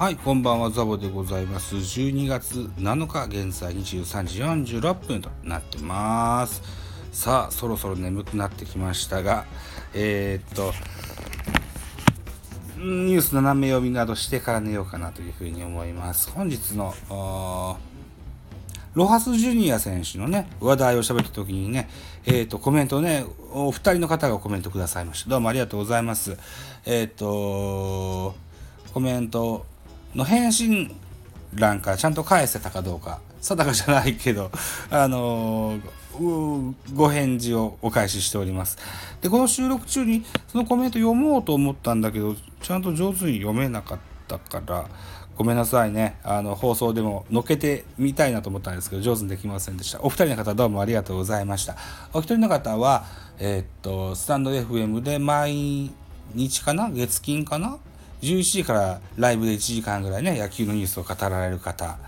はい、こんばんは、ザボでございます。12月7日、現在23時46分となってます。さあ、そろそろ眠くなってきましたが、えー、っと、ニュース斜め読みなどしてから寝ようかなというふうに思います。本日の、ロハス・ジュニア選手のね、話題を喋った時にね、えっ、と、コメントね、お二人の方がコメントくださいました。どうもありがとうございます。えっ、と、コメントの返信欄からちゃんと返せたかどうか、定かじゃないけど、あのご返事をお返ししております。で、この収録中にそのコメント読もうと思ったんだけど、ちゃんと上手に読めなかったから、ごめんなさいね。あの、放送でも乗っけてみたいなと思ったんですけど、上手にできませんでした。お二人の方どうもありがとうございました。お一人の方は、えー、っと、スタンド FM で毎日かな？月金かな？11時からライブで1時間ぐらいね、野球のニュースを語られる方、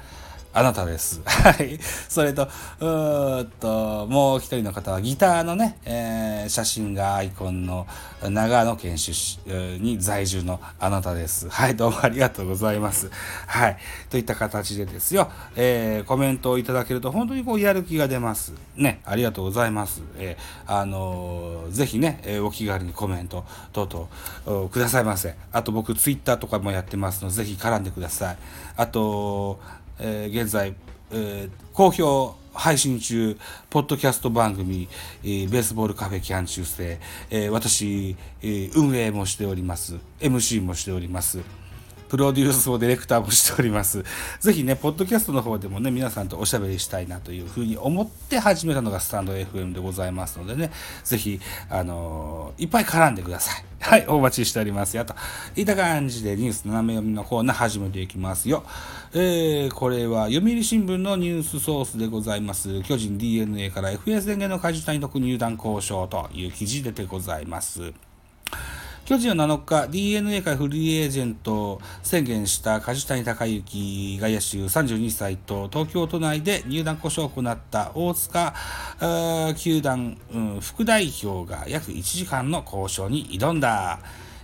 あなたです。はい。それと、うーっと、もう一人の方はギターのね、えー、写真がアイコンの長野県出身に在住のあなたです。はい。どうもありがとうございます。はい。といった形でですよ、えー、コメントをいただけると本当にこうやる気が出ます。ね。ありがとうございます。えー、あのー、ぜひね、えー、お気軽にコメント等々くださいませ。あと僕ツイッターとかもやってますので、ぜひ絡んでください。あと、えー、現在、えー、好評配信中、ポッドキャスト番組、えー、ベースボールカフェキャン中世、えー、私、えー、運営もしております。MC もしております。プロデュースもディレクターもしております。ぜひね、ポッドキャストの方でもね、皆さんとおしゃべりしたいなというふうに思って始めたのがスタンド FM でございますのでね、ぜひ、あのー、いっぱい絡んでください。はい、お待ちしておりますよ。といった感じでニュース斜め読みのコーナー始めていきますよ。えー、これは読売新聞のニュースソースでございます。巨人 DNA から FA 宣言の梶谷特入団交渉という記事出てございます。巨人は7日、DNA からフリーエージェント宣言した梶谷隆之外野手32歳と東京都内で入団交渉を行った大塚球団、うん、副代表が約1時間の交渉に挑んだ。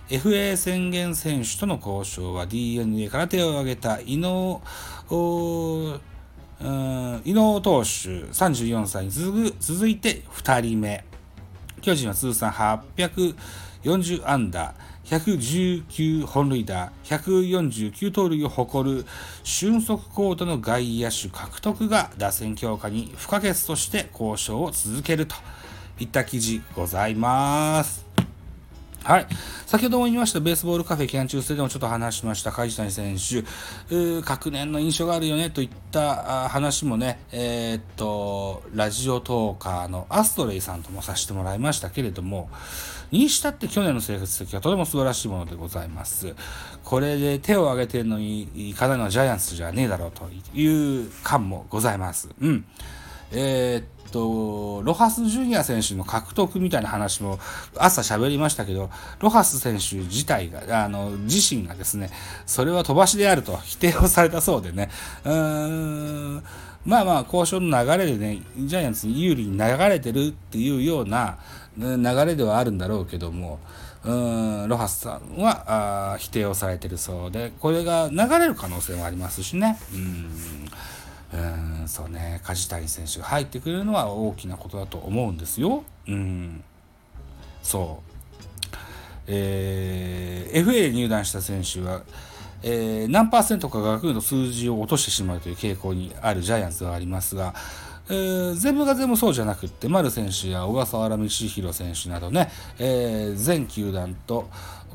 FA 宣言選手との交渉は DNA から手を挙げた伊能伊能投手34歳に続く続いて2人目。巨人は通算800 40安打、119本塁打、149盗塁を誇る俊足コートの外野手獲得が打線強化に不可欠として交渉を続けるといった記事ございます。はい。先ほども言いました、ベースボールカフェキャン中世でもちょっと話しました、梶谷選手、各年の印象があるよねといった話もね、えー、っと、ラジオトーカーのアストレイさんともさせてもらいましたけれども、にしたって去年の成績はとても素晴らしいものでございます。これで手を挙げてるのに、いかないのはジャイアンツじゃねえだろうという感もございます。うん。えー、っと、ロハス・ジュニア選手の獲得みたいな話も朝喋りましたけど、ロハス選手自体が、あの、自身がですね、それは飛ばしであると否定をされたそうでね、うーん、まあまあ、交渉の流れでね、ジャイアンツに有利に流れてるっていうような流れではあるんだろうけども、うんロハスさんはあ否定をされてるそうで、これが流れる可能性もありますしね。うんうんそうね梶谷選手が入ってくれるのは大きなことだと思うんですよ。うん、そう、えー、FA 入団した選手は、えー、何パーセントかがの数字を落としてしまうという傾向にあるジャイアンツではありますが、えー、全部が全部そうじゃなくって丸選手や小笠原道弘選手などね、えー、全球団と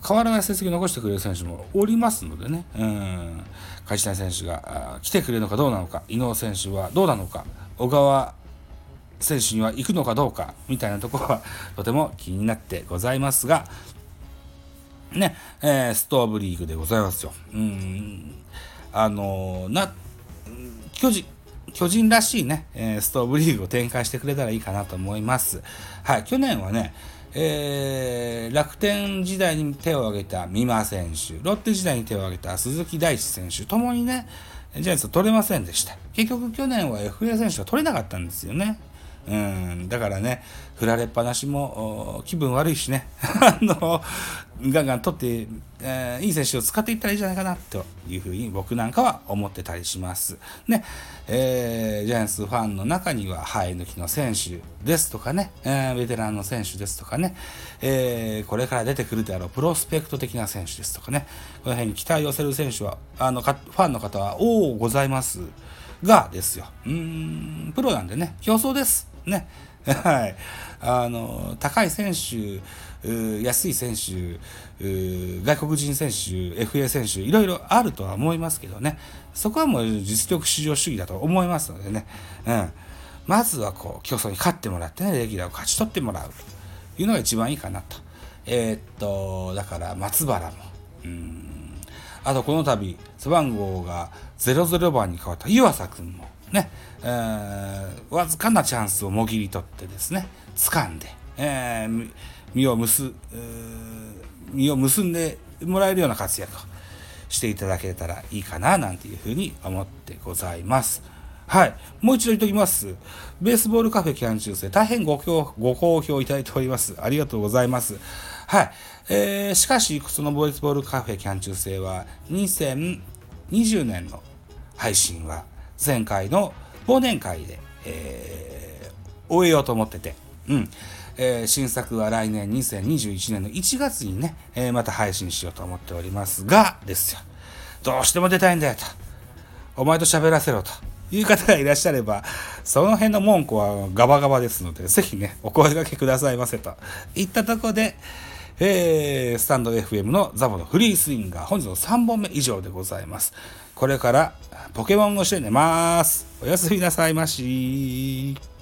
変わらない成績を残してくれる選手もおりますのでね、うん、梶谷選手が来てくれるのかどうなのか、伊能選手はどうなのか、小川選手には行くのかどうか、みたいなところは とても気になってございますが、ね、えー、ストーブリーグでございますよ。うん、あのー、な、巨人、巨人らしいね、え、ストーブリーグを展開してくれたらいいかなと思います。はい、去年はね、えー、楽天時代に手を挙げた美馬選手、ロッテ時代に手を挙げた鈴木大地選手、ともにね、ジャイアンツ取れませんでした。結局去年は FA 選手は取れなかったんですよね。うん、だからね、振られっぱなしも気分悪いしね、あの、ガンガン取って、えー、いい選手を使っていったらいいんじゃないかな、というふうに僕なんかは思ってたりします。ね、えー、ジャイアンツファンの中には、生え抜きの選手ですとかね、えー、ベテランの選手ですとかね、えー、これから出てくるであろうプロスペクト的な選手ですとかね、この辺に期待を寄せる選手は、あの、ファンの方は、おおございます。がですよ。うん、プロなんでね、競争です。ね。はい。あの、高い選手、安い選手、外国人選手、FA 選手、いろいろあるとは思いますけどね。そこはもう実力至上主義だと思いますのでね。うん。まずはこう、競争に勝ってもらってね、レギュラーを勝ち取ってもらう。というのが一番いいかなと。えー、っと、だから松原も、うん。あとこの度、背番号が00番に変わった湯浅君も、ね、えー、わずかなチャンスをもぎり取ってですね、掴んで、えー、身を結、身を結んでもらえるような活躍をしていただけたらいいかな、なんていうふうに思ってございます。はい。もう一度言っておきます。ベースボールカフェキャン中世、大変ごご好評いただいております。ありがとうございます。はい。えー、しかし、そのベースボールカフェキャン中世は、2020年の配信は、前回の忘年会で、えー、終えようと思ってて、うん。えー、新作は来年2021年の1月にね、えー、また配信しようと思っておりますが、ですよ。どうしても出たいんだよと。お前と喋らせろと。いう方がいらっしゃれば、その辺の文句はガバガバですので、ぜひね、お声掛けくださいませと。いったとこで、えー、スタンド FM のザボのフリースインガー、本日の3本目以上でございます。これからポケモンをして寝ます。おやすみなさいまし。